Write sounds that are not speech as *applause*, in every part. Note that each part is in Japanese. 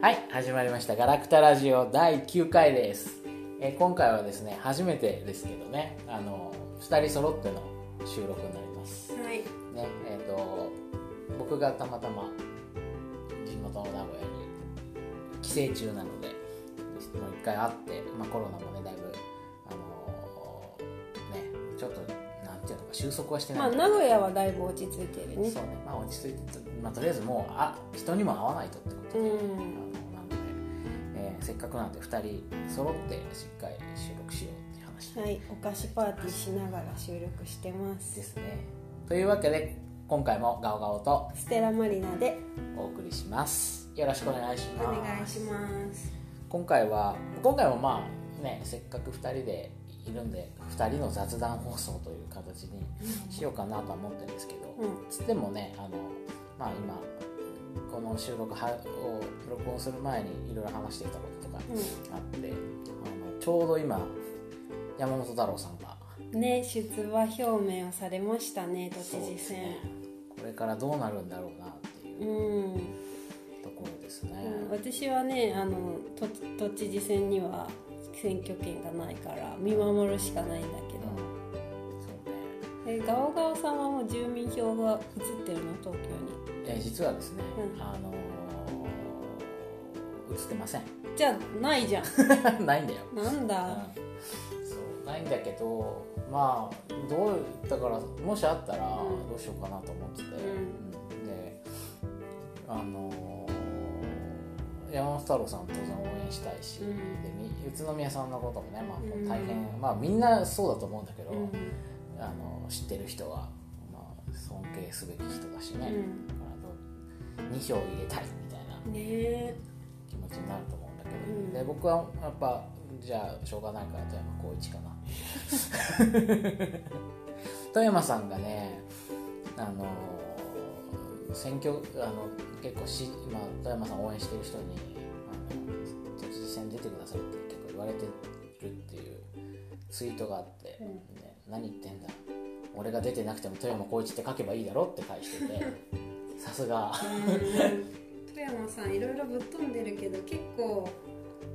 はい始まりました。ガラクタラジオ第9回です、えー今回はですね初めてですけどね。あの2人揃っての収録になります。はい。ねえっ、と僕がたまたま地元の名古屋に帰省中なのでもう一回会って、まあ、コロナもねだいぶあのねちょっとなんていうのか収束はしてない。まあ名古屋はだいぶ落ち着いてるね。そうね。まあ落ち着いてと、まあ、とりあえずもうあ人にも会わないとってことで、うんせっかくなんで2人揃ってしっかり収録しようっていう話。はいお菓子パーティーしながら収録してます。ですね。というわけで今回もガオガオとステラマリナでお送りします。よろしくお願いしおます。願いします。今回は今回もまあねせっかく2人でいるんで2人の雑談放送という形にしようかなとは思ってるんですけど、うん。つってもねあのまあ今この収録はを録音する前にいろいろ話していたこととかあって、あのちょうど今山本太郎さんがうんね出馬表明をされましたね都知事選。ね。これからどうなるんだろうなっていううん、ところですね、うん。私はねあの都都知事選には選挙権がないから見守るしかないんだけど、そうね。えガオガオさんはもう住民票が移ってるの東京にえ実はですね、うん。あのー映ってません。じゃあないじゃん。*laughs* ないんだよ。なんだ。そうないんだけどまあどうだからもしあったらうん。どうしようかなと思ってて、ん。うん。であのー山本太郎さん当然応援したいし、うん。でみ宇都宮さんのこともね、まあ、うん。大変、まあみんなそうだと思うんだけど、うん。あの知ってる人は、まあ、尊敬すべき人だしね、う2票入れたいみたいな気持ちになると思うんだけど、うん。で僕はやっぱじゃあしょうがないから富山光一かな富山さんがねあの選挙あの結構し、まあ、富山さんを応援してる人にあの都知事選出てくださいって結構言われてるっていうツイートがあって、うん。ね何言ってんだ。俺が出てなくても富山光一って書けばいいだろって返してて *laughs* さすが。富山さんいろいろぶっ飛んでるけど結構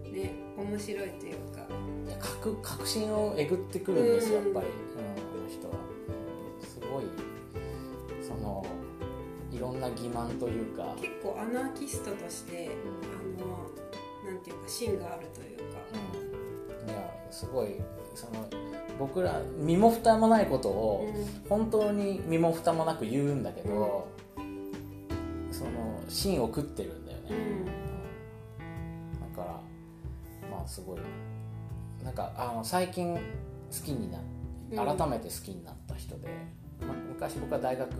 ね面白いというか。いや確確信をえぐってくるんですよ、うんやっぱり、うん、あの人。はすごいそのいろんな欺瞞というか、結構アナーキストとしてあのなんていうか芯があるというか。うん、いやすごいその僕ら身も蓋もないことを本当に身も蓋もなく言うんだけど、芯を食ってるんだよね、うん。うん。だからまあすごいなんかあの最近好きになうん。改めて好きになった人で、まあ昔僕は大学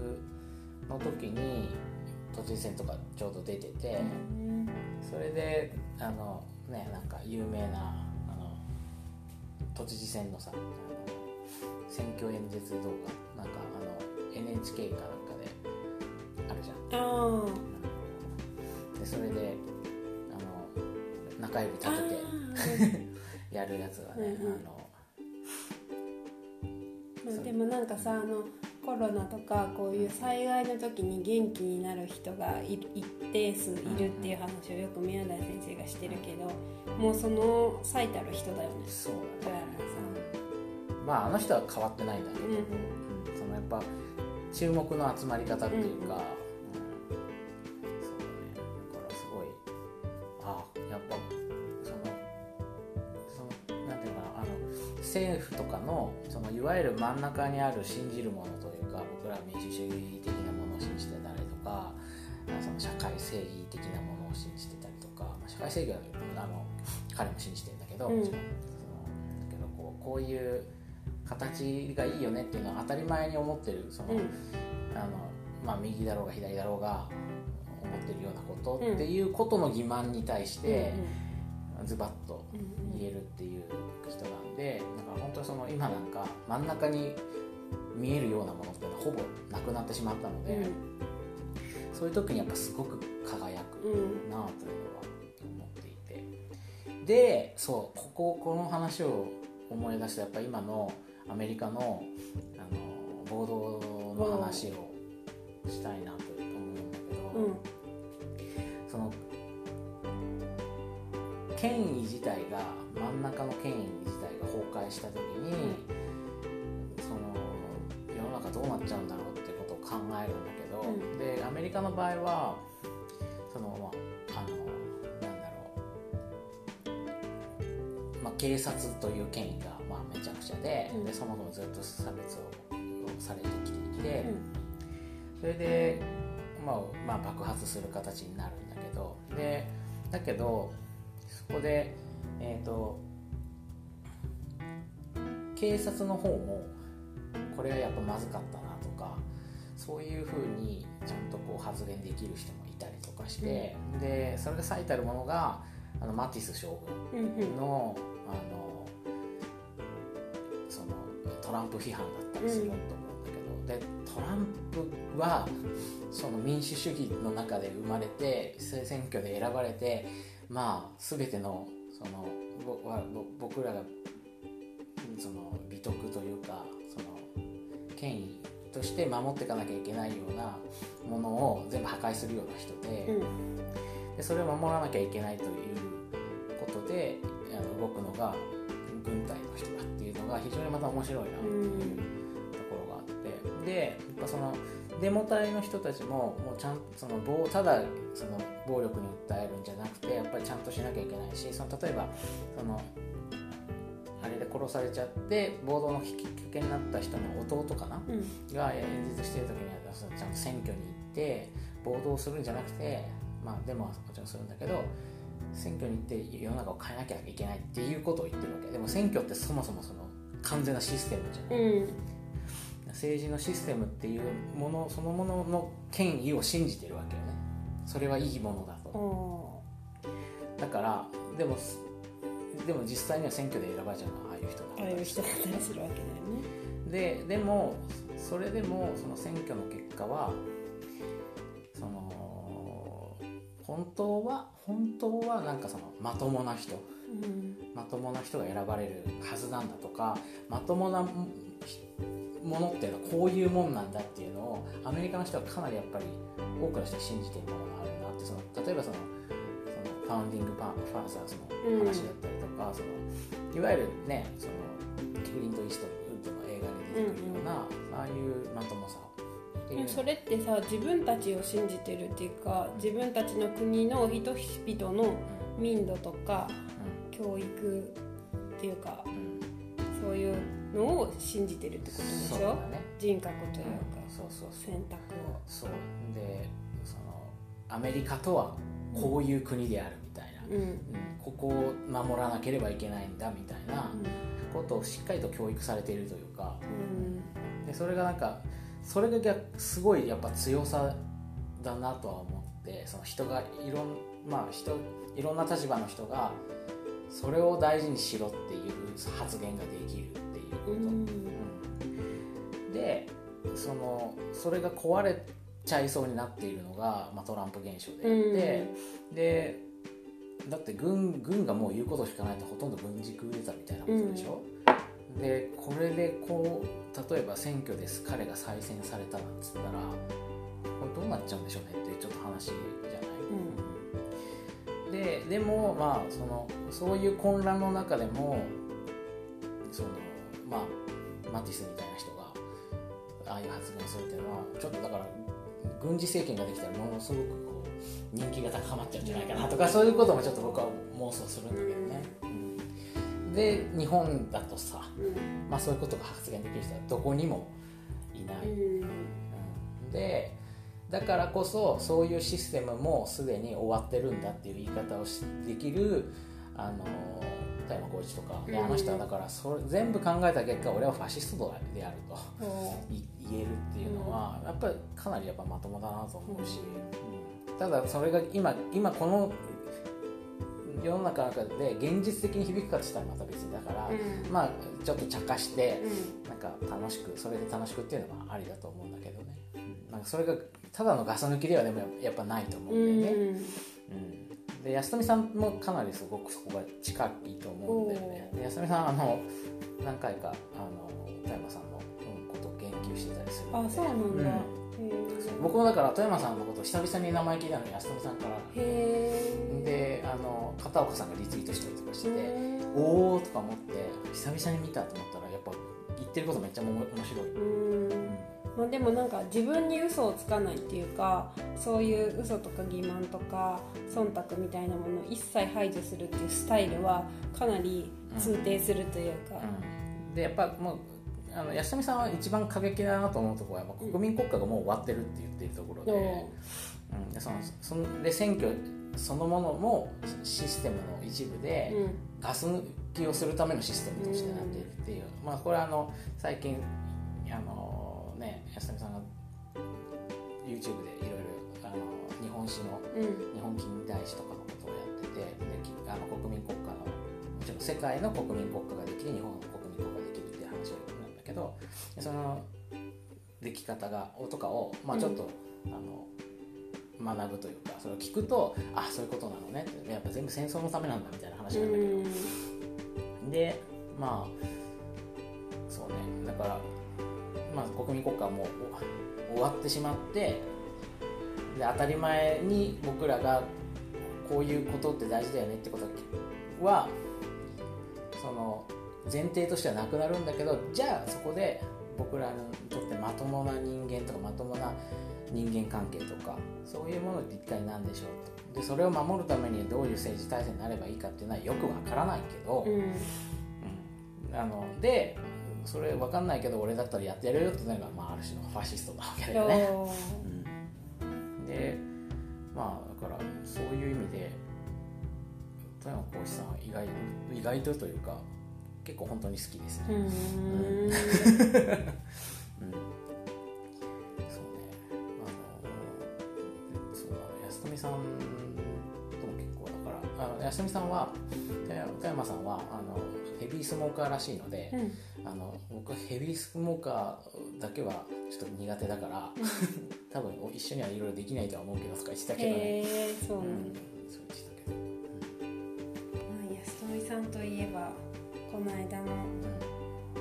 の時に都知事選とかちょうど出てて、うん。それであのねなんか有名なあの都知事選のさ選挙演説動画なんかあの NHK かなんかであるじゃん。あでそれであの中指立ーてて *laughs* やるやつがね、うんうん。あのまあでもなんかさあのコロナとかこういう災害の時に元気になる人がい一定数いるっていう話をよく宮台先生がしてるけどもうその最たる人だよね。そう。富だねまああの人は変わってないんだけど、うんそのやっぱ注目の集まり方っていうか、政府とかのそのいわゆる真ん中にある信じるものというか僕らは民主主義的なものを信じてたりとかあその社会正義的なものを信じてたりとか、まあ、社会正義はあの彼も信じてるんだけど、うん。もちろんそのだけどこうこういう形がいいよねっていうのは当たり前に思ってるその、うん。あのまあ、右だろうが左だろうが思ってるようなことっていうことの欺瞞に対してズバッと言えるっていうその今なんか真ん中に見えるようなものっていうのはほぼなくなってしまったので、そういう時にやっぱすごく輝くうんうんなあというのは思っていて。でそうこここの話を思い出してやっぱ今のアメリカのあの暴動の話をしたいなと思うんだけど、うん。その権威自体が真ん中の権威自体が崩壊した時に、その世の中どうなっちゃうんだろうってことを考えるんだけど、うん。でアメリカの場合はそのまああのなんだろう、まあ、警察という権威がまあめちゃくちゃで,、うん。でそもそもずっと差別をされてきていて。うん。それで、まあ、まあ爆発する形になるんだけどでだけどそこでえっ、と警察の方もこれはやっぱまずかったなとかそういうふうにちゃんとこう発言できる人もいたりとかして、でそれが最たるものがあのマティス将軍うんうん。のあのそのトランプ批判だったりすると思うんだけど、でトランプはその民主主義の中で生まれて選挙で選ばれてまあ全てのその僕らがその美徳というかその権威として守っていかなきゃいけないようなものを全部破壊するような人で。うんでそれを守らなきゃいけないということであの動くのが軍隊の人だっていうのが非常にまた面白いなっていうところがあってでやっぱそのデモ隊の人たちももうちゃんその暴ただその暴力に訴えるんじゃなくてやっぱりちゃんとしなきゃいけないしその例えばそのあれで殺されちゃって暴動のきっかけになった人の弟かな？うん。が演説してる時にはちゃんと選挙に行って暴動するんじゃなくてまあデモはもちろんするんだけど選挙に行って世の中を変えなきゃいけないっていうことを言ってるわけ。でも選挙ってそもそもその完全なシステムじゃんうん政治のシステムっていうものそのものの権威を信じてるわけよね。それはいいものだと。おだからでもでも実際には選挙で選ばれちゃうのはああいう人だーああいう人だったりするわけだよね。ででもそれでもその選挙の結果はその本当は本当はなんかそのまともな人。うん。まともな人が選ばれるはずなんだとかまともなもものっていうのはこういうもんなんだっていうのをアメリカの人はかなりやっぱり多くの人が信じているものがあるなってその例えばそのそのファウンディングパンファーザーズの話だったりとか、そのいわゆるねそのクリント・イーストウッドの映画に出てくるような、ああいうまともさそれってさ自分たちを信じてるっていうか自分たちの国の人々の民度とか教育っていうかうんうん。そういうのを信じてるってことでしょ？そうだね。人格というか。そうそうそう。選択を。そう。でそのアメリカとはこういう国であるみたいな、うん。うん。ここを守らなければいけないんだみたいなことをしっかりと教育されているというか。うん。でそれがなんかそれが逆すごいやっぱ強さだなとは思ってその人がいろん,、まあ、人いろんな立場の人がそれを大事にしろっていう発言ができるうんうん。でそのそれが壊れちゃいそうになっているのが、まあ、トランプ現象であって、でだって軍軍がもう言うことを聞かないとほとんど軍事クーデターみたいなことでしょ、でこれでこう例えば選挙です彼が再選されたなんつったらこれどうなっちゃうんでしょうねっていうちょっと話じゃない、ででもまあそのそういう混乱の中でもそのまあマティスみたいな人がああいう発言するっていうのはちょっとだから軍事政権ができたらものすごくこう人気が高まっちゃうんじゃないかなとかそういうこともちょっと僕は妄想するんだけどね、うん。で日本だとさ、うんまあ、そういうことが発言できる人はどこにもいない、でだからこそそういうシステムもすでに終わってるんだっていう言い方をしできるあの大山浩一とか。でうん。あの人はだからそれ全部考えた結果俺はファシストであると。言えるっていうのはやっぱりかなりやっぱまともだなと思うし、うん。ただそれが今今この世の中の中で現実的に響くかって言ったらまた別にだから、うん。まあちょっと茶化してう、うん。なんか楽しくそれで楽しくっていうのはありだと思うんだけどね、うん。なんかそれがただのガス抜きではでもやっぱないと思うんだよね、うん。うんで安富さんもかなりすごくそこが近いと思うんだよね。で安富さんあの何回かあの田山さんのうんことを言及してたりするので。あそうなんだ、うん。僕もだから富山さんのこと久々に名前聞いたの安富さんから。であの片岡さんがリツイートしたりとかしてて、うんおおとか思って久々に見たと思ったらやっぱ言ってることめっちゃ面白い、うんまあ、でもなんか自分に嘘をつかないっていうかそういう嘘とか欺瞞とか忖度みたいなものを一切排除するっていうスタイルはかなり通底するというか、うん。でやっぱもうあの安富さんは一番過激だなと思うところは国民国家がもう終わってるって言ってるところで,、う。ん、でそのそので選挙そのものもシステムの一部で、うん。ガス抜きをするためのシステムとしてなっているっていう、まあこれはあの最近あのね安富さんが YouTube でいろいろあの日本史のうん。日本近代史とかのことをやっててできあの国民国家のもちろん世界の国民国家ができて日本の国民国家ができるっていう話をなんだけどでそのでき方がとかを、まあ、ちょっと、あの学ぶというかそれを聞くとあそういうことなのねってやっぱ全部戦争のためなんだみたいな話なんだけど、でまあそうね。だから、まあ、国民国家はもうお終わってしまってで当たり前に僕らがこういうことって大事だよねってことはその前提としてはなくなるんだけどじゃあそこで僕らにとってまともな人間とかまともな人間関係とかそういうものって一体何でしょうと。でそれを守るためにどういう政治体制になればいいかっていうのはよくわからないけど、うん。うん。あのでそれ分かんないけど俺だったらやってやるよっていうのが、まあ、ある種のファシストなわけだよね。でまあだからそういう意味で富山浩一さんは意外意外とというか結構本当に好きですね。うーん。うん、そうね。あのそう安富さんとも結構だからあの安富さんは富山富山さんはあのヘビースモーカーらしいので、うんあの僕はヘビースモーカーだけはちょっと苦手だから多分一緒にはいろいろできないとは思うけどとか言ってたけどね、へえそう。うなんんだ、そうでしたけど、まあ安富さんといえばこの間の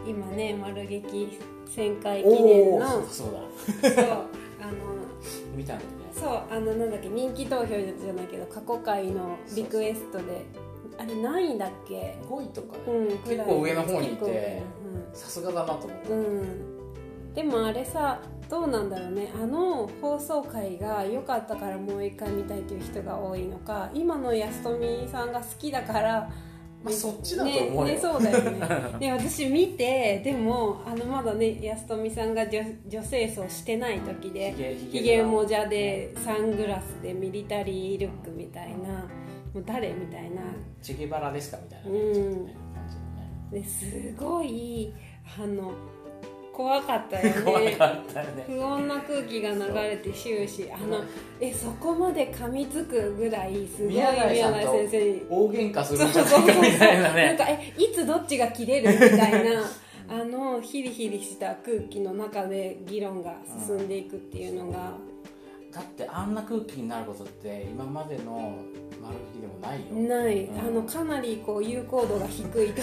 う今ね丸劇1000回ん記念おのーそうだそうだ。そうあの *laughs* 見たんね。そうあのなんだっけ人気投票じゃないけど過去回のリクエストであれ何位だっけ？5位とかね、うん結構上の方にいてさすがだなと思って、うん、うん、でもあれさどうなんだろうね。あの放送回が良かったからもう一回見たいという人が多いのか今の安富さんが好きだからまあそっちだと思うよ。ねねそうだよね。*laughs* で私見てでもあのまだね安富さんが女女性層してない時でひげもじゃでサングラスでミリタリールックみたいなもう誰みたいな。チェゲバラですかみたいなね、うんですごいあの怖かったよ *laughs* 怖ねね。不穏な空気が流れて終始。あのえそこまで噛みつくぐらいすごい宮台先生に。大喧嘩するんじゃないかみたいななんねかえいつどっちが切れるみたいな *laughs* あのヒリヒリした空気の中で議論が進んでいくっていうのが、だってあんな空気になることって今までの丸引きでもないよ。ない、うん。あのかなりこう有効度が低いというか。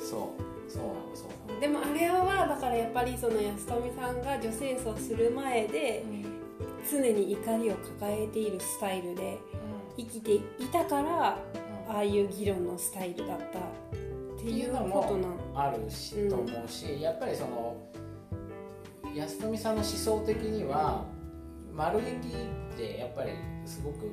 そう。そう。なのそう。なのでもあれはだからやっぱりその安富さんが女性層する前でうん常に怒りを抱えているスタイルで生きていたからうん。ああいう議論のスタイルだった。っていうことなの。あるし、うんと思うしやっぱりその安富さんの思想的には丸劇ってやっぱりすごく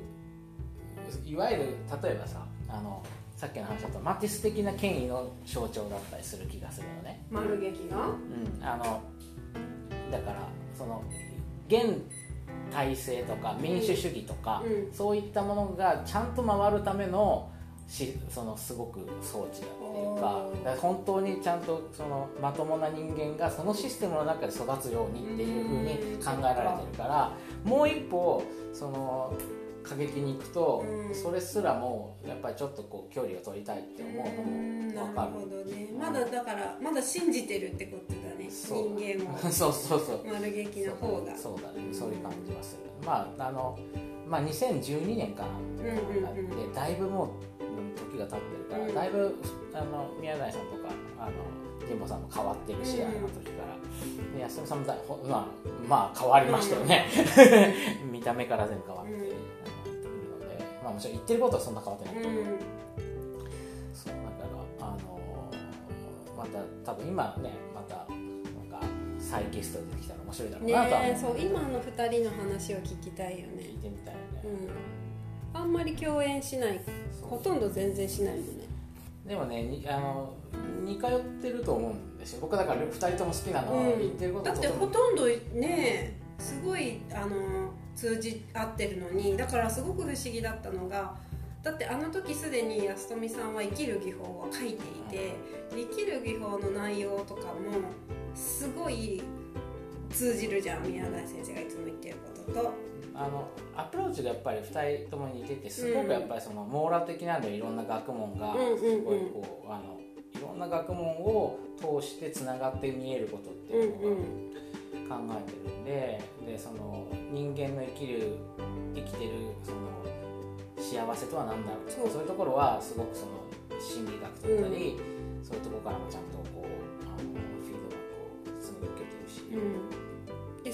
いわゆる例えばさあのさっきの話だとマティス的な権威の象徴だったりする気がするのね、丸劇がうん、あのだからその現体制とか民主主義とか、うん。そういったものがちゃんと回るためのしそのすごく装置だっていうかだ本当にちゃんとそのまともな人間がそのシステムの中で育つようにっていうふうに考えられてるからもう一歩その過激に行くと、うん。それすらもやっぱりちょっとこう距離を取りたいって思うのも分かる。どね。まだだからまだ信じてるってことだね。そう。人間を。*laughs* そうそうそう。丸劇の方がそうだね。そういう感じはする。まああのまあ2012年かな。うんうんうん。でだいぶもううん時が経ってるから、うん。だいぶあの宮台さんとかあの神保さんも変わってるし、うん。あの時から。で安富さんもだほまあまあ変わりましたよね、*laughs* 見た目から全部変わって、いるのでまあもちろん言ってることはそんな変わってないけど、うん。そうだからあのまた多分今ねまたなんか再ゲストで出てきたら面白いだろうなとは思う。ねえそう今の2人の話を聞きたいよね。聞いてみたいよね、うん。あんまり共演しないほとんど全然しないもんね。でもねにあの似通ってると思うんですよ。僕だから2人とも好きなの。は、うん。言ってることだってほとんど。ねすごいあの通じ合ってるのにだからすごく不思議だったのがだってあの時すでに安富さんは生きる技法を書いていて生きる技法の内容とかもすごい通じるじゃん宮台先生がいつも言ってることと。あのアプローチがやっぱり2人とも似ててすごくやっぱりその網羅的なんでいろんな学問がすごいこうあのいろんな学問を通してつながって見えることってうんいうのを考えてるんででその人間の生きる生きてるその幸せとは何だろうそう。そういうところはすごくその心理学だったり、そういうところからもちゃんと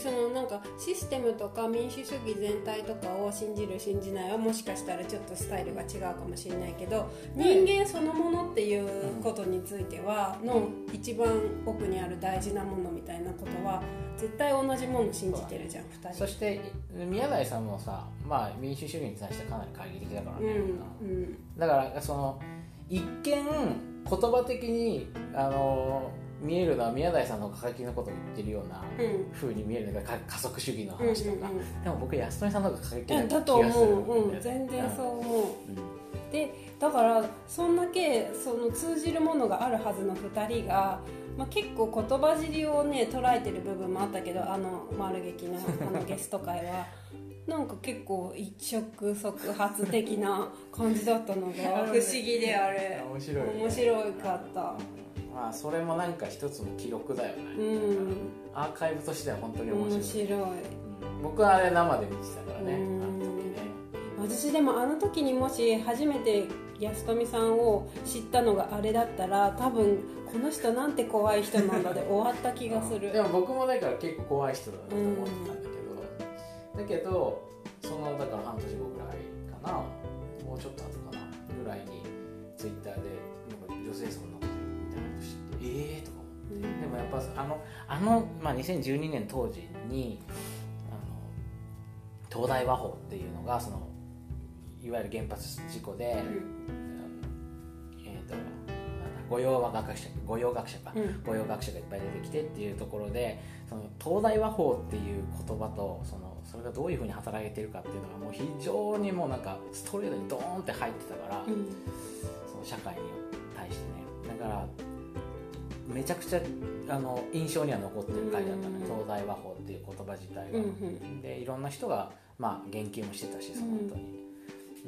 そのなんかシステムとか民主主義全体とかを信じる信じないはもしかしたらちょっとスタイルが違うかもしれないけど人間そのものっていうことについてはの一番奥にある大事なものみたいなことは絶対同じもの信じてるじゃん2人。そして宮台さんもさ、まあ、民主主義に対してかなり懐疑的だからね、うん。うん。だからその一見言葉的にあの見えるのは宮台さんの過激なことを言ってるようなうん。風に見えるのがか加速主義のうんうん話とか、でも僕安富さんの方が過激な気がすると思う、うん、全然そう思う。うん。でだからそんだけその通じるものがあるはずの2人が、まあ、結構言葉尻をね捉えてる部分もあったけどあの丸劇のあのゲスト会は *laughs* なんか結構一触即発的な感じだったのが *laughs* 不思議であれ。面白いね。面白かったまあそれもなんか一つの記録だよね、うん。アーカイブとしては本当に面面白い。白い。うん。僕はあれ生で見てたからねあうん。の時ね。私でもあの時にもし初めて安富さんを知ったのがあれだったら多分この人なんて怖い人なんだで終わった気がする。でも僕もだから結構怖い人だなと思ってたんだけど、だけどそのだから半年後ぐらいかな。もうちょっと後かな。ぐらいにツイッターでなんか女性そんなことみたいなの知ってええー、とか思って。でもやっぱあのあの、まあ、2012年当時にあの東大和法っていうのがそのいわゆる原発事故で、えー、となんだ御用学者御用学者か、うん。御用学者がいっぱい出てきてっていうところでその東大和法っていう言葉とそのそれがどういうふうに働いてるかっていうのがもう非常にもうなんかストレートにドーンって入ってたから、うん。その社会に対してね。だからめちゃくちゃあの印象には残ってる回だったね、うん。東大和法っていう言葉自体が、うんうん。でいろんな人が、まあ、言及もしてたしその後に、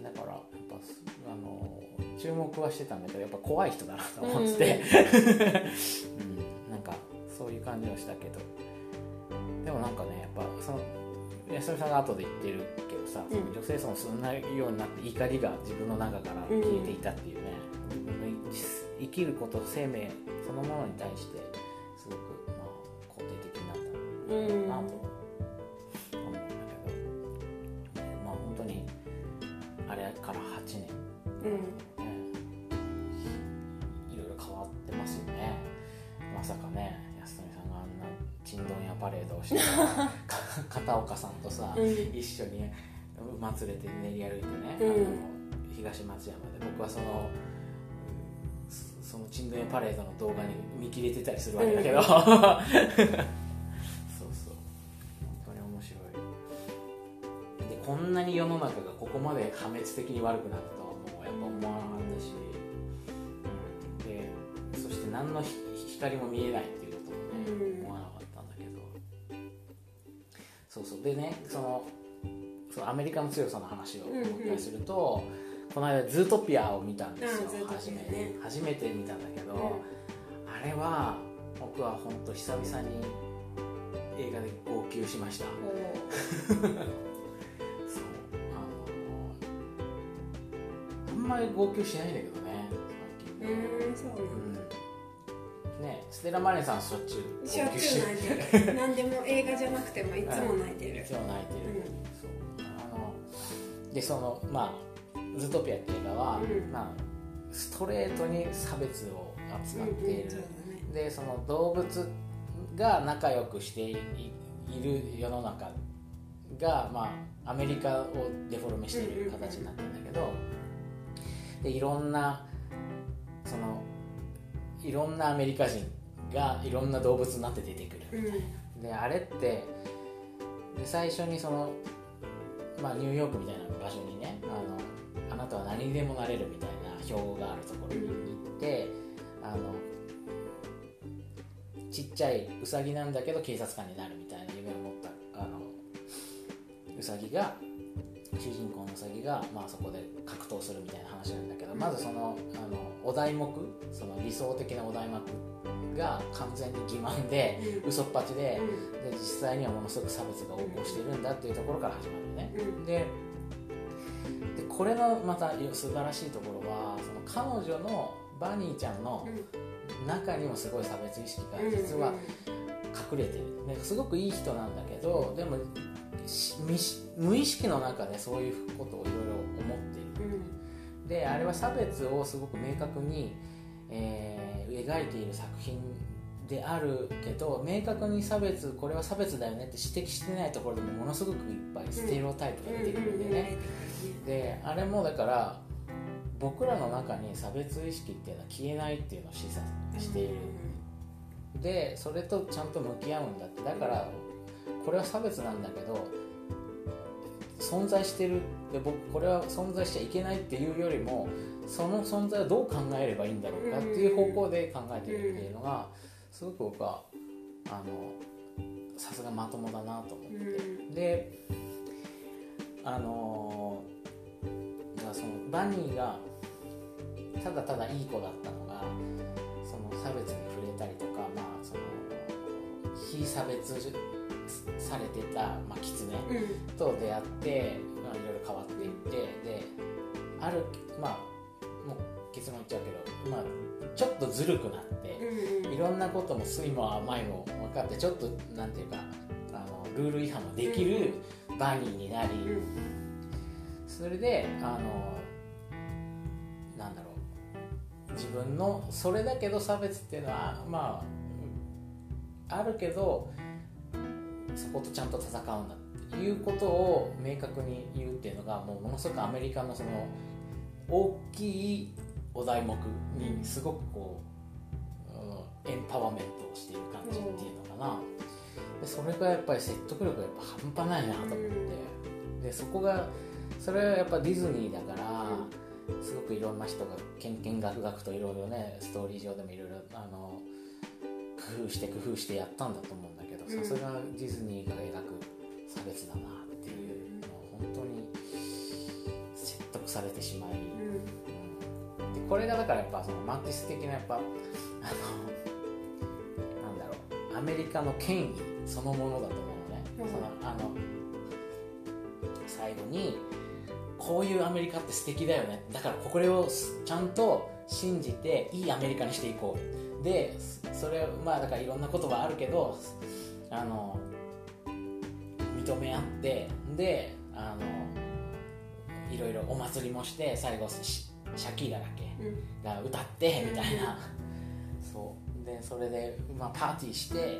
だからやっぱあの注目はしてたんだけどやっぱ怖い人だなと思って。て、うん。なんかそういう感じはしたけど。でもなんかねやっぱその安富さんが後で言ってるけどさ、うん。女性層をすんないようになって怒りが自分の中から消えていたっていう生きること生命そのものに対してすごく、まあ、肯定的になったうん。なと思うんだけど、ねまあ本当にあれから8年、うん。ね、いろいろ変わってますよね。まさかね安富さんがあんなちんどんやパレードをして *laughs* か片岡さんとさ、うん。一緒に馬連れて練り歩いてね、うん。あの東松山で僕はそのそそのちんどんやパレードの動画に見切れてたりするわけだけど、そうそう。本当に面白い。でこんなに世の中がここまで破滅的に悪くなるとはもうやっぱ思わなかったし、うん、でそして何のひ光も見えないっていうこともね、うん。思わなかったんだけど。そうそう。でねそのそのアメリカの強さの話をもう一回すると、この間「ズートピア」を見たんですよ、う初めねて初めて見たんだけど、うん。あれは僕は本当久々に映画で号泣しました。*laughs* そうあのあんまり号泣しないんだけどね最近。うんそううん。ねステラ・マリンさんしょっちゅうしょっちゅう泣いてる。*laughs* 何でも映画じゃなくてもいつも泣いてる。いつも泣いてる、そう。あのでそのまあ「ズートピア」っていう映画は、うん。まあ、ストレートに差別を扱っている、うんうんでその動物が仲良くしていいる世の中が、まあ、アメリカをデフォルメしている形になってるんだけど、でいろんなそのいろんなアメリカ人がいろんな動物になって出てくる。みたいな。であれってで最初にその、まあ、ニューヨークみたいな場所にねあのあなたは何にでもなれるみたいな標があるところに行って、あのちっちゃいウサギなんだけど警察官になるみたいな夢を持ったあのウサギが主人公のウサギが、まあ、そこで格闘するみたいな話なんだけどまずそのあのお題目その理想的なお題目が完全に欺瞞で、うん。嘘っぱちで,、うん。で実際にはものすごく差別が横行しているんだっていうところから始まるのね、でこれのまた素晴らしいところはその彼女のバニーちゃんの中にもすごい差別意識が実は隠れてる、ですごくいい人なんだけどでもし無意識の中でそういうことをいろいろ思っている。うん。であれは差別をすごく明確に、えー描いている作品であるけど明確に差別これは差別だよねって指摘してないところでもものすごくいっぱいステレオタイプが出てくるんでね、であれもだから僕らの中に差別意識っていうのは消えないっていうのを示唆している、でそれとちゃんと向き合うんだって。だからこれは差別なんだけど存在してる。で僕これは存在しちゃいけないっていうよりもその存在をどう考えればいいんだろうかっていう方向で考えてるっていうのがすごく僕はあのさすがまともだなと思って、であのだからそのバニーがただただいい子だったのがその差別に触れたりとかまあその非差別されてた、まあ、キツネうん。と出会って、まあ、いろいろ変わっていってであるまあもう結論言っちゃうけど、まあ、ちょっとずるくなって、うんいろんなことも酸いも甘いも分かってちょっとなんていうかあのルール違反もできるバニーになり、それであのなんだろう。自分のそれだけど差別っていうのはまああるけどそことちゃんと戦うんだっていうことを明確に言うっていうのがもうものすごくアメリカのその大きいお題目にすごくこう、うん、エンパワーメントをしている感じっていうのかな。でそれがやっぱり説得力がやっぱ半端ないなと思って。でそこがそれはやっぱディズニーだからすごくいろんな人がけんけんがくがくといろいろねストーリー上でもいろいろあの工夫して工夫してやったんだと思うんだけどさすがディズニーが描く差別だなっていうのを本当にされてしまい、うん。でこれがだからやっぱそのマティス的なやっぱあのなんだろう。アメリカの権威そのものだと思うのね、うん。そのあの最後にこういうアメリカって素敵だよね。だからこれをちゃんと信じていいアメリカにしていこう。でそれまあだからいろんなことはあるけどあの認め合ってであのいろいろお祭りもして最後シシャキーラだっけが歌ってみたいな。そう。でそれで、まあ、パーティーして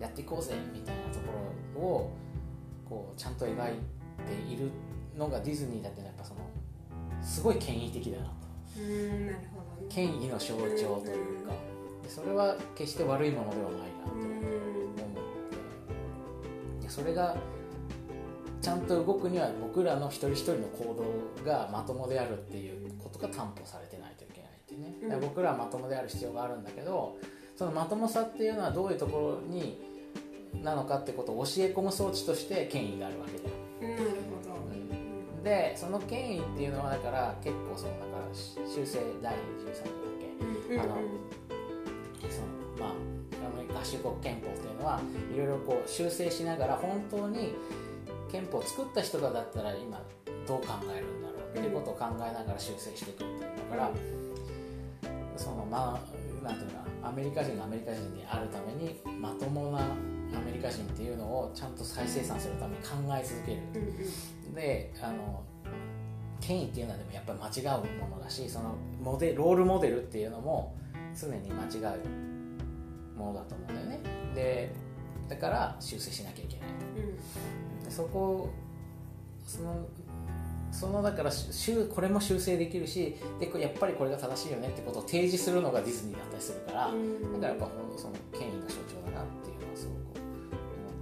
やっていこうぜみたいなところをこうちゃんと描いているのがディズニーだってやっぱそのすごい権威的だなと。うんなるほどね。権威の象徴というか。でそれは決して悪いものではないなとうん思って。でそれがちゃんと動くには僕らの一人一人の行動がまともであるっていうことが担保されてないといけないっていうね。だから僕らはまともである必要があるんだけどそのまともさっていうのはどういうところになのかってことを教え込む装置として権威があるわけじゃんなるほど。でその権威っていうのはだから結構そのだから修正第13条だっけ？うんあのそのまあアメリカ合衆国憲法っていうのはいろいろこう修正しながら本当に憲法を作った人がだったら今どう考えるんだろうっていうことを考えながら修正していくっていうだからそのまあなんていうのかなアメリカ人がアメリカ人にあるためにまともなアメリカ人っていうのをちゃんと再生産するために考え続ける。であの権威っていうのはでもやっぱり間違うものだしそのモデロールモデルっていうのも常に間違うものだと思うんだよね。でだから修正しなきゃいけない。でそこそのそのだからこれも修正できるしでやっぱりこれが正しいよねってことを提示するのがディズニーだったりするから、うん。だからやっぱその権威の象徴だなっていうのはすごく思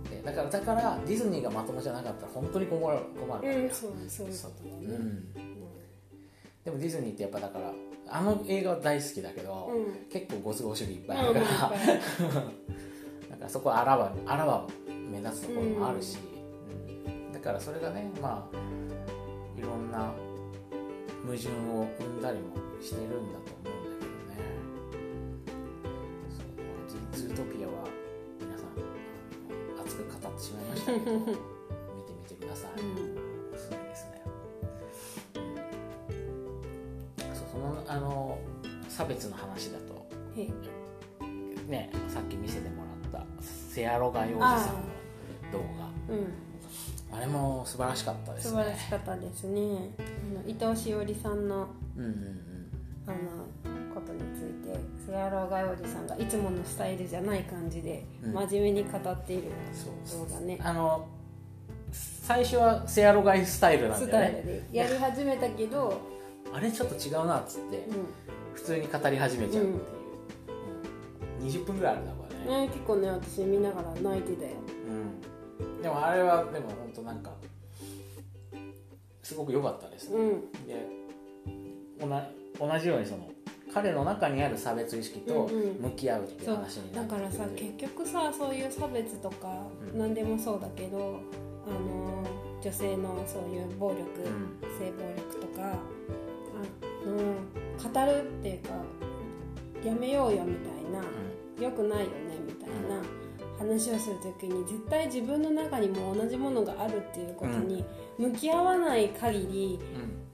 ってだからだからディズニーがまともじゃなかったら本当に困る困るわけようん、そうそう。いうん、でもディズニーってやっぱだからあの映画は大好きだけど、うん。結構ご都合主義いっぱいうんうんある。か *laughs* らそこはあらわあらわ目立つところもあるし、うん。だからそれがねまあいろんな矛盾を生んだりもしてるんだと思うんだけどね。そうズートピアは皆さん熱く語ってしまいましたけど *laughs* 見てみてください、うん。おすすめですねそうそのあの差別の話だとへねさっき見せてもらったセアロガイおじさんの動うん。画あれも素晴らしかったですね。素晴らしかったですね。あの伊藤詩織さんのうんうんうん。あのことについてセアロガイおじさんがいつものスタイルじゃない感じでうん。真面目に語っている動画ね、あの最初はセアロガイスタイルなんスだよね。やり始めたけど、あれちょっと違うなっつってう普通に語り始めちゃうっていう、うん。20分ぐらいあるなこれね。結構ね私見ながら泣いてたようん、でもあれはでも本当なんかすごく良かったですね、うん。で同じようにその彼の中にある差別意識とうんうん。向き合うっていそうう話になってだからさ結局さそういう差別とかうん。何でもそうだけど、あの女性のそういう暴力、ん。性暴力とかあの語るっていうかやめようよみたいな、良くないよね。みたいな話をする時に絶対自分の中にも同じものがあるっていうことに向き合わない限りうん。うん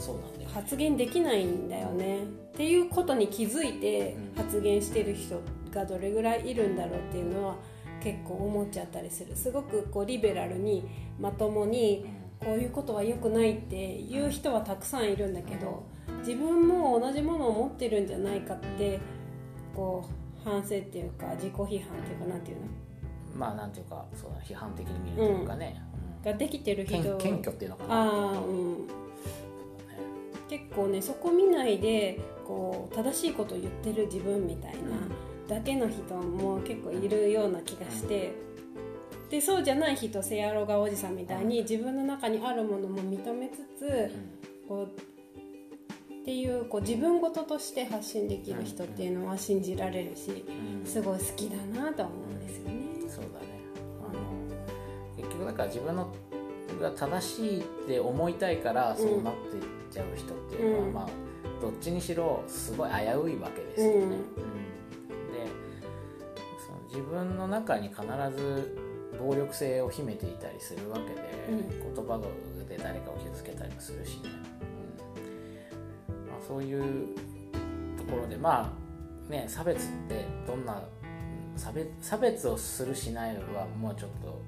そうなんだよ発言できないんだよね。っていうことに気づいてうん。発言してる人がどれぐらいいるんだろうっていうのは結構思っちゃったりする。すごくこうリベラルにまともにこういうことは良くないっていう人はたくさんいるんだけど自分も同じものを持ってるんじゃないかってこう反省っていうか自己批判っていうかなんていうの？まあなんていうかそうだ批判的に見るというかね、うん。ができてる人。謙謙虚っていうのかな。ああうん。結構ねそこ見ないでこう正しいことを言ってる自分みたいなだけの人も結構いるような気がして。でそうじゃない人セアロガおじさんみたいに自分の中にあるものも認めつつこうっていうこう自分事として発信できる人っていうのは信じられるしうん。すごい好きだなと思うんですよね。そうだね。あの結局だから自分のが正しいって思いたいからそうなっていっちゃう人っていうのは、うん。まあどっちにしろすごい危ういわけですよね、うん。うん。でその自分の中に必ず暴力性を秘めていたりするわけで、う言葉で誰かを傷つけたりもするしね、そういうところでまあね差別ってどんなうん差別差別をするしないはもうちょっと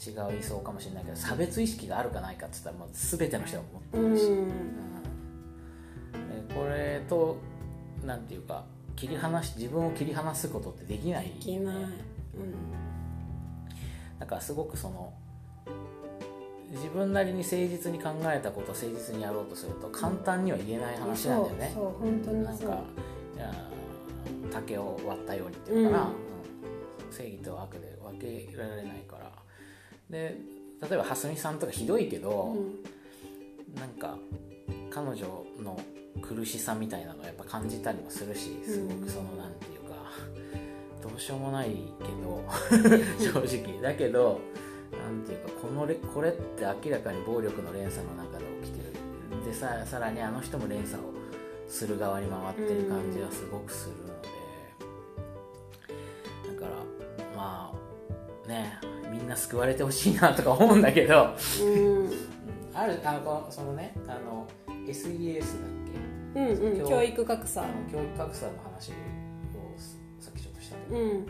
違いそうかもしれないけど差別意識があるかないかって言ったらもう全ての人が持ってうるし、んうん。でこれとなんていうか切り離し自分を切り離すことってできないできない、うん。だからすごくその自分なりに誠実に考えたことを誠実にやろうとすると簡単には言えない話なんだよね、そう本当になんか竹を割ったようにっていうのかな、うん。うん正義と悪で分けられないから。で例えば蓮見さんとかひどいけど、うん。なんか彼女の苦しさみたいなのをやっぱ感じたりもするしすごくそのなんていうかどうしようもないけど *laughs* 正直。だけどなんていうかこのレこれって明らかに暴力の連鎖の中で起きてる。でささらにあの人も連鎖をする側に回ってる感じはすごくするので。だからまあねみんな救われてほしいなとか思うんだけど。うん。あるあのそのねあの SES だっけ？うんうん、教教育格差。教育格差の話をうん。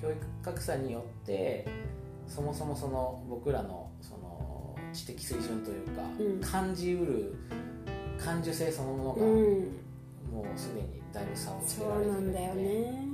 教育格差によってそもそもその僕らのその知的水準というか、うん。感じうる感受性そのものが、うん。もうすでにだいぶ差をつけそうられてるなんだよね。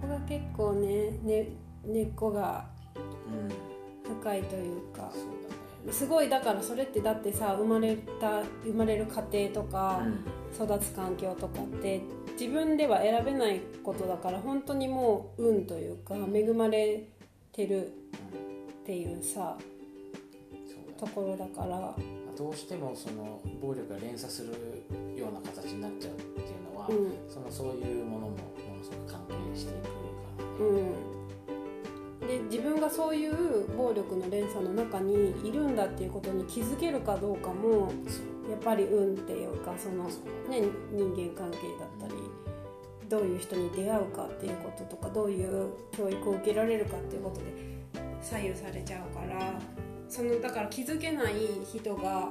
そこが結構ねね根っこがうん深いというか。そうだすごいだからそれってだってさ生まれた生まれる家庭とか、ね、育つ環境とかって自分では選べないことだから本当にもう運というか恵まれてるっていうさそうだね。ところだから。どうしてもその暴力が連鎖するような形になっちゃうっていうのは、うん。そのそういうものもものすごく関係していくからね、うん。で自分がそういう暴力の連鎖の中にいるんだっていうことに気づけるかどうかもやっぱり運っていうかその、ね、人間関係だったりどういう人に出会うかっていうこととかどういう教育を受けられるかっていうことで左右されちゃうからそのだから気づけない人が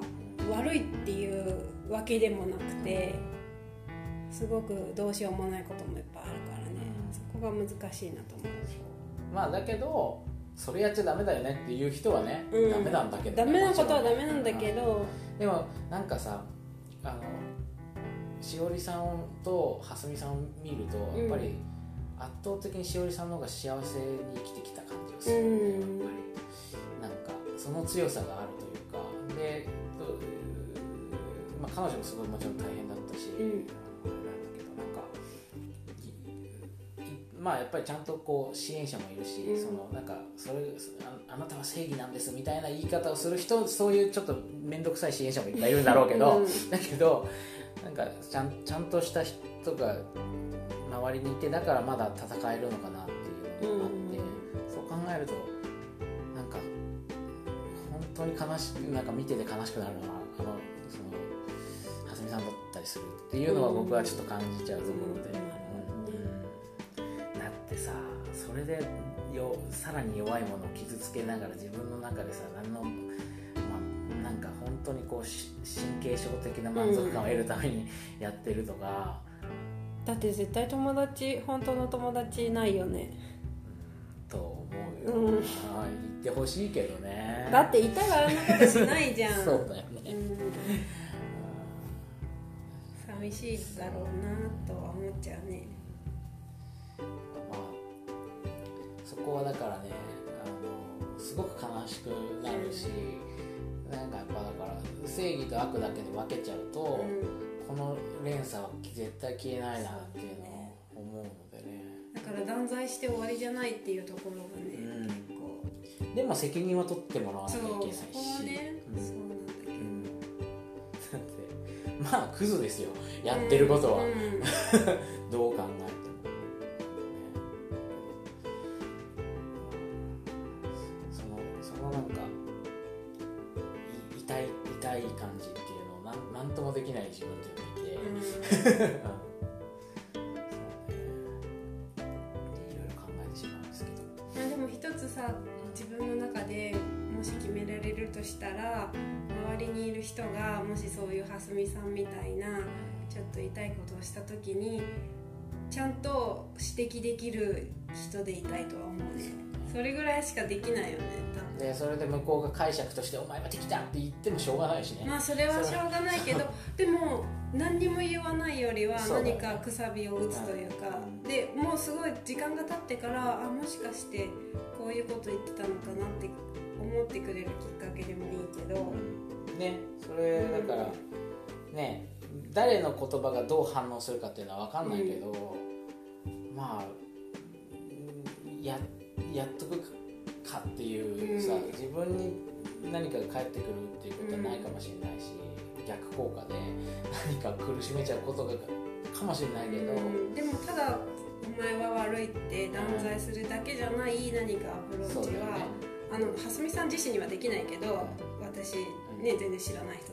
悪いっていうわけでもなくてすごくどうしようもないこともいっぱいあるからね。うんそこが難しいなと思う。まあだけどそれやっちゃダメだよねっていう人はね、うん。ダメなんだけど、ダメなことはダメなんだけど、でもなんかさあのしおりさんとはすみさんを見るとやっぱり圧倒的にしおりさんの方が幸せに生きてきた感じがする、うん。やっぱりなんかその強さがあるというか。で、とまあ、彼女もすごいもちろん大変だったし、うん。なんだけどなんかまあやっぱりちゃんとこう支援者もいるし、うん。そのなんかそれああなたは正義なんですみたいな言い方をする人そういうちょっと面倒くさい支援者もいっぱいいるんだろうけど、うん。だけどなんかちゃんちゃんとした人が周りにいてだからまだ戦えるのかなっていうのがあって、そう考えるとなんか本当に悲しくなんか見てて悲しくなるのはあのそのはすみさんだったりするっていうのは僕はちょっと感じちゃうところで、うん。うん。だってさそれでよさらに弱いものを傷つけながら自分の中でさ何の、当にこうし神経症的な満足感を得るためにやってるとか、だって絶対友達本当の友達いないよね。うんと思うよ、うん。まあ言ってほしいけどね。だっていたらあんなことしないじゃん。*laughs* そうだよね、うん。寂しいだろうなとは思っちゃうね。まあそこはだからねあのすごく悲しくなるし、なんかやっぱだから正義と悪だけで分けちゃうと、うこの連鎖は絶対消えないなっていうのを思うのでね。んだから断罪して終わりじゃないっていうところがね、うん。結構。でも責任は取ってもらわなきゃいけないし。そこはね、うん。そうなんだけど。うん。*laughs* だってまあクズですよ。やってることは、*laughs* ちょっと痛いことをした時にちゃんと指摘できる人でいたいとは思うね。それぐらいしかできないよね多分。でそれで向こうが解釈として「お前は敵だ!」って言ってもしょうがないしね、まあそれはしょうがないけどでも何にも言わないよりは何かくさびを打つというかうん。でもうすごい時間が経ってからあもしかしてこういうこと言ってたのかなって思ってくれるきっかけでもいいけど。ねそれだからね誰の言葉がどう反応するかっていうのは分かんないけど、まあうんややっとくかっていうさ、うん。自分に何かが返ってくるっていうことはないかもしれないし、逆効果で何か苦しめちゃうことがかもしれないけど、うん。でもただお前は悪いって断罪するだけじゃない何かアプローチは、あの蓮見さん自身にはできないけど私ね全然知らない人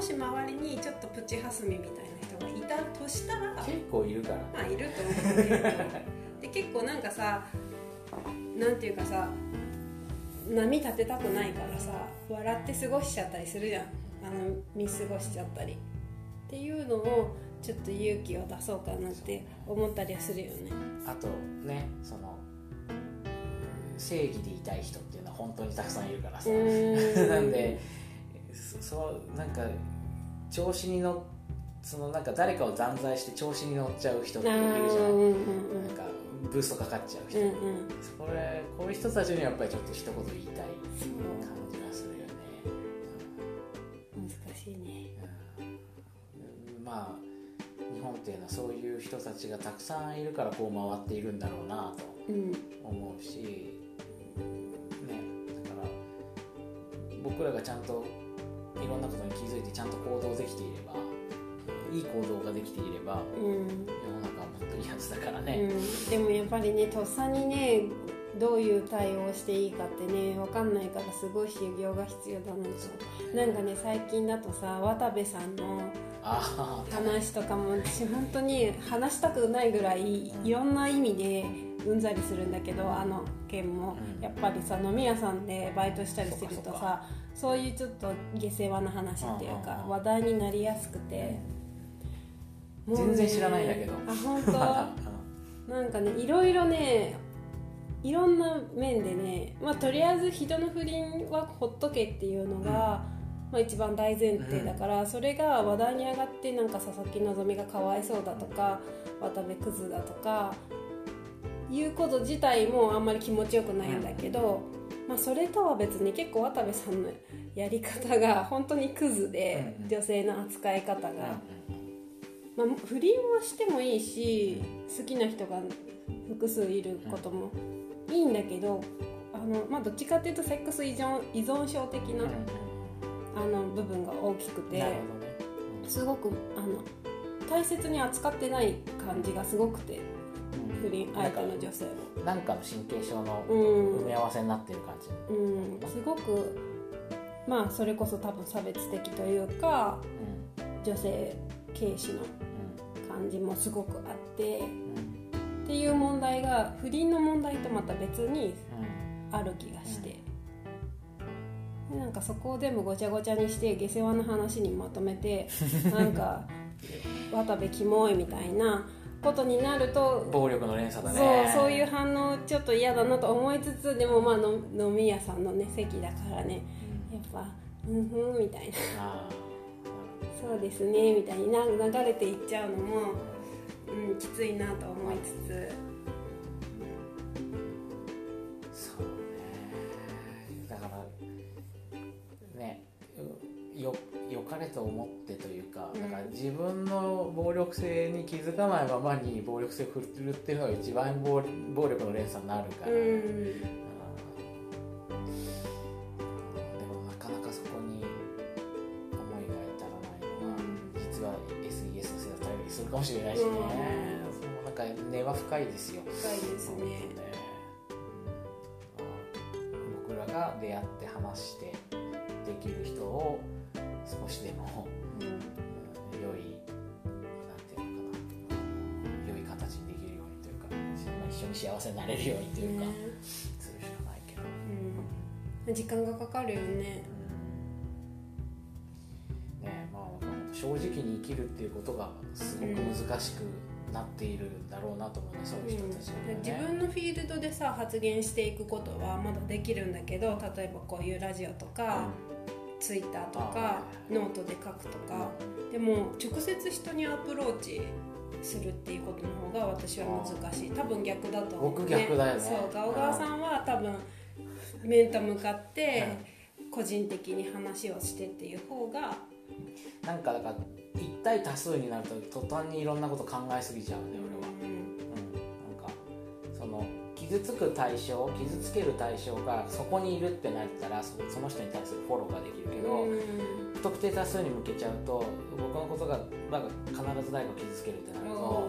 ももし周りにちょっとプチ蓮見みたいな人がいたとしたら結構いるから。まあいると思う。けどで結構なんかさなんていうかさ波立てたくないからさ笑って過ごしちゃったりするじゃん。あの見過ごしちゃったり。っていうのをちょっと勇気を出そうかなって思ったりはするよね。あとねその正義でいたい人っていうのは本当にたくさんいるからさ。*laughs* なんでそうなんか調子に乗っそのなんか誰かを断罪して調子に乗っちゃう人っているじゃない、なんかブーストかかっちゃう人、うんうん、それこういう人たちにやっぱりちょっと一言言いたい感じがするよね、うん、難しいね、うん、まあ日本っていうのはそういう人たちがたくさんいるからこう回っているんだろうなと思うし、ね、だから僕らがちゃんといろんなことに気づいてちゃんと行動できていればいい行動ができていれば、うん、世の中はもっといいはずだからね、うん、でもやっぱりねとっさにねどういう対応をしていいかってね分かんないからすごい修行が必要だなと。なんかね最近だとさ渡部さんの話とかも私本当に話したくないぐらいいろんな意味でうんざりするんだけどあの件もやっぱりさ飲み屋さんでバイトしたりするとさそういうちょっと下世話な話っていうか話題になりやすくて。全然知らないんだけど。あ本当。*laughs* なんかねいろいろねいろんな面でね、まあ、とりあえず人の不倫はほっとけっていうのが、うん、まあ、一番大前提だから、うん、それが話題に上がってなんか佐々木希がかわいそうだとか渡部クズだとかいうこと自体もあんまり気持ちよくないんだけど、うん、まあ、それとは別に結構渡部さんのやり方が本当にクズで、女性の扱い方が。まあ、不倫はしてもいいし好きな人が複数いることもいいんだけどあの、まあ、どっちかっていうとセックス依存依存症的な、あの部分が大きくて、すごくあの大切に扱ってない感じがすごくて。不倫相手の女性をなんかの神経症の埋め合わせになってる感じ、うん、うん、すごくまあそれこそ多分差別的というか、うん、女性軽視の感じもすごくあって、っていう問題が不倫の問題とまた別にある気がして、でなんかそこを全部ごちゃごちゃにして下世話の話にまとめて *laughs* なんか渡部キモいみたいなことになると暴力の連鎖だね。そうそういう反応ちょっと嫌だなと思いつつでもまあ飲み屋さんのね席だからね、やっぱうんふんみたいな。そうですねみたいにな流れていっちゃうのも、うん、きついなと思いつつ、かれと思ってというか,、だから自分の暴力性に気づかないままに暴力性を振るっていうのが一番暴暴力の連鎖になるから、うん。かもしれないしね、うん、なんか根は深いですよ。深いですね、ね、僕らが出会って話してできる人を少しでも、うん、良いなんていうのかな良い形にできるようにというか一緒に幸せになれるようにというか、ね、するしかないけど、うん、時間がかかるよね、正直に生きるっていうことがすごく難しくなっているんだろうなと思うね、うん、そういう人たち、ね、自分のフィールドでさ発言していくことはまだできるんだけど例えばこういうラジオとか、うん、ツイッターとかノートで書くとか、でも直接人にアプローチするっていうことの方が私は難しい。多分逆だと思う、ね、僕逆だよね。そうガオガオさんは多分面と向かって個人的に話をしてっていう方がなんかだから一対多数になると途端にいろんなこと考えすぎちゃうね傷つく対象傷つける対象がそこにいるってなったらその人に対するフォローができるけど、不特定多数に向けちゃうと僕のことがなんか必ず誰か傷つけるってなると、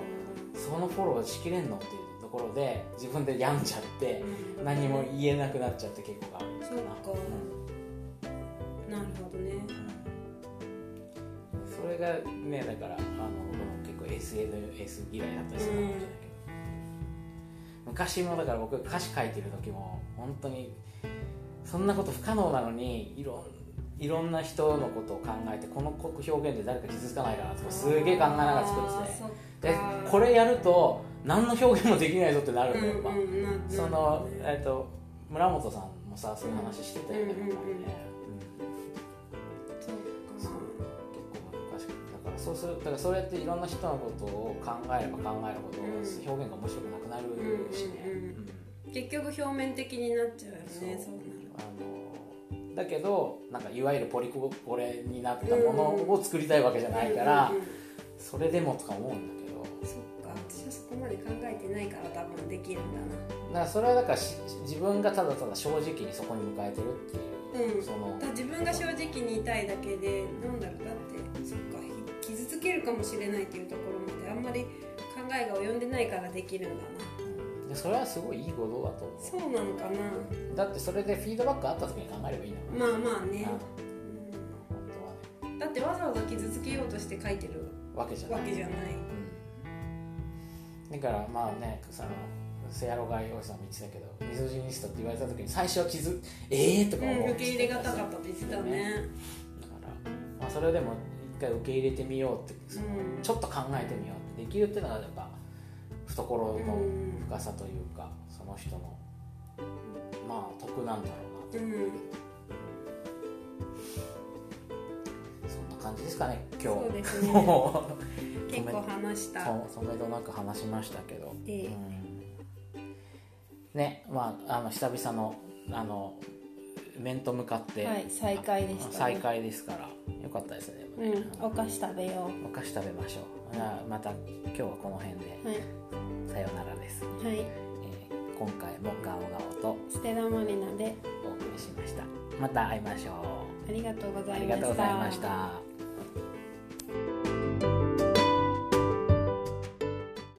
そのフォローがしきれんのっていうところで自分で病んじゃって、何も言えなくなっちゃって結構あるんですか。な。なるほどね。それがねだからあの僕も結構 SNS 嫌いだったりするかもしれない昔もだから僕歌詞書いてる時も本当にそんなこと不可能なのにいろいろんな人のことを考えてこの表現で誰か傷つかないかなとかすげえ考えながら作ってて。でこれやると何の表現もできないぞってなるんだよ、やっぱ。その、えっと村本さんもさそういう話してたよね、うんうんうんそうするだからそうやっていろんな人のことを考えれば考えるほど、うん。表現が面白くなくなるしね、結局表面的になっちゃうよねそう。あのだけどなんかいわゆるポリコレになったものを作りたいわけじゃないから、それでもとか思うんだけど。そっか。私はそこまで考えてないから多分できるんだだからそれはだからし自分がただただ正直にそこに迎えてるっていう、なうん。その。自分が正直にいたいだけでなんだろうだってそっかひ傷つけるかもしれないっていうところまであんまり考えが及んでないからできるんだうんでそれはすごいいいことだと思なそうなのかな。うだってそれでフィードバックあった時に考えればいいんだからまあまあね、本当はね。うんだってわざわざ傷つけようとして書いてるわけじゃない。わけじゃない。うん。だからまあねそのセアロガイオさんも言ってたけどミソジニストって言われた時に最初は傷ええー、とか思う、うん、受け入れがたかったって言ってたね。だから、まあ、それでも一回受け入れてみようってそのうんちょっと考えてみようってできるっていうのがやっぱ懐のうん。深さというかその人のまあ得なんだろうなうん。そんな感じですかね今日そうですね。*laughs* 結構話した。ととめどなく話しましたけど、ええ。うん。ねまああの久々のあの面と向かって、はい再会でしたね。再会ですから。よかったですね、うんお菓子食べよお菓子食べましょう。じゃあまた今日はこの辺で。うはい。さようならです、はい。えー今回もガオガオとステラマリナで。お送りしました。また会いましょう。ありがとうございました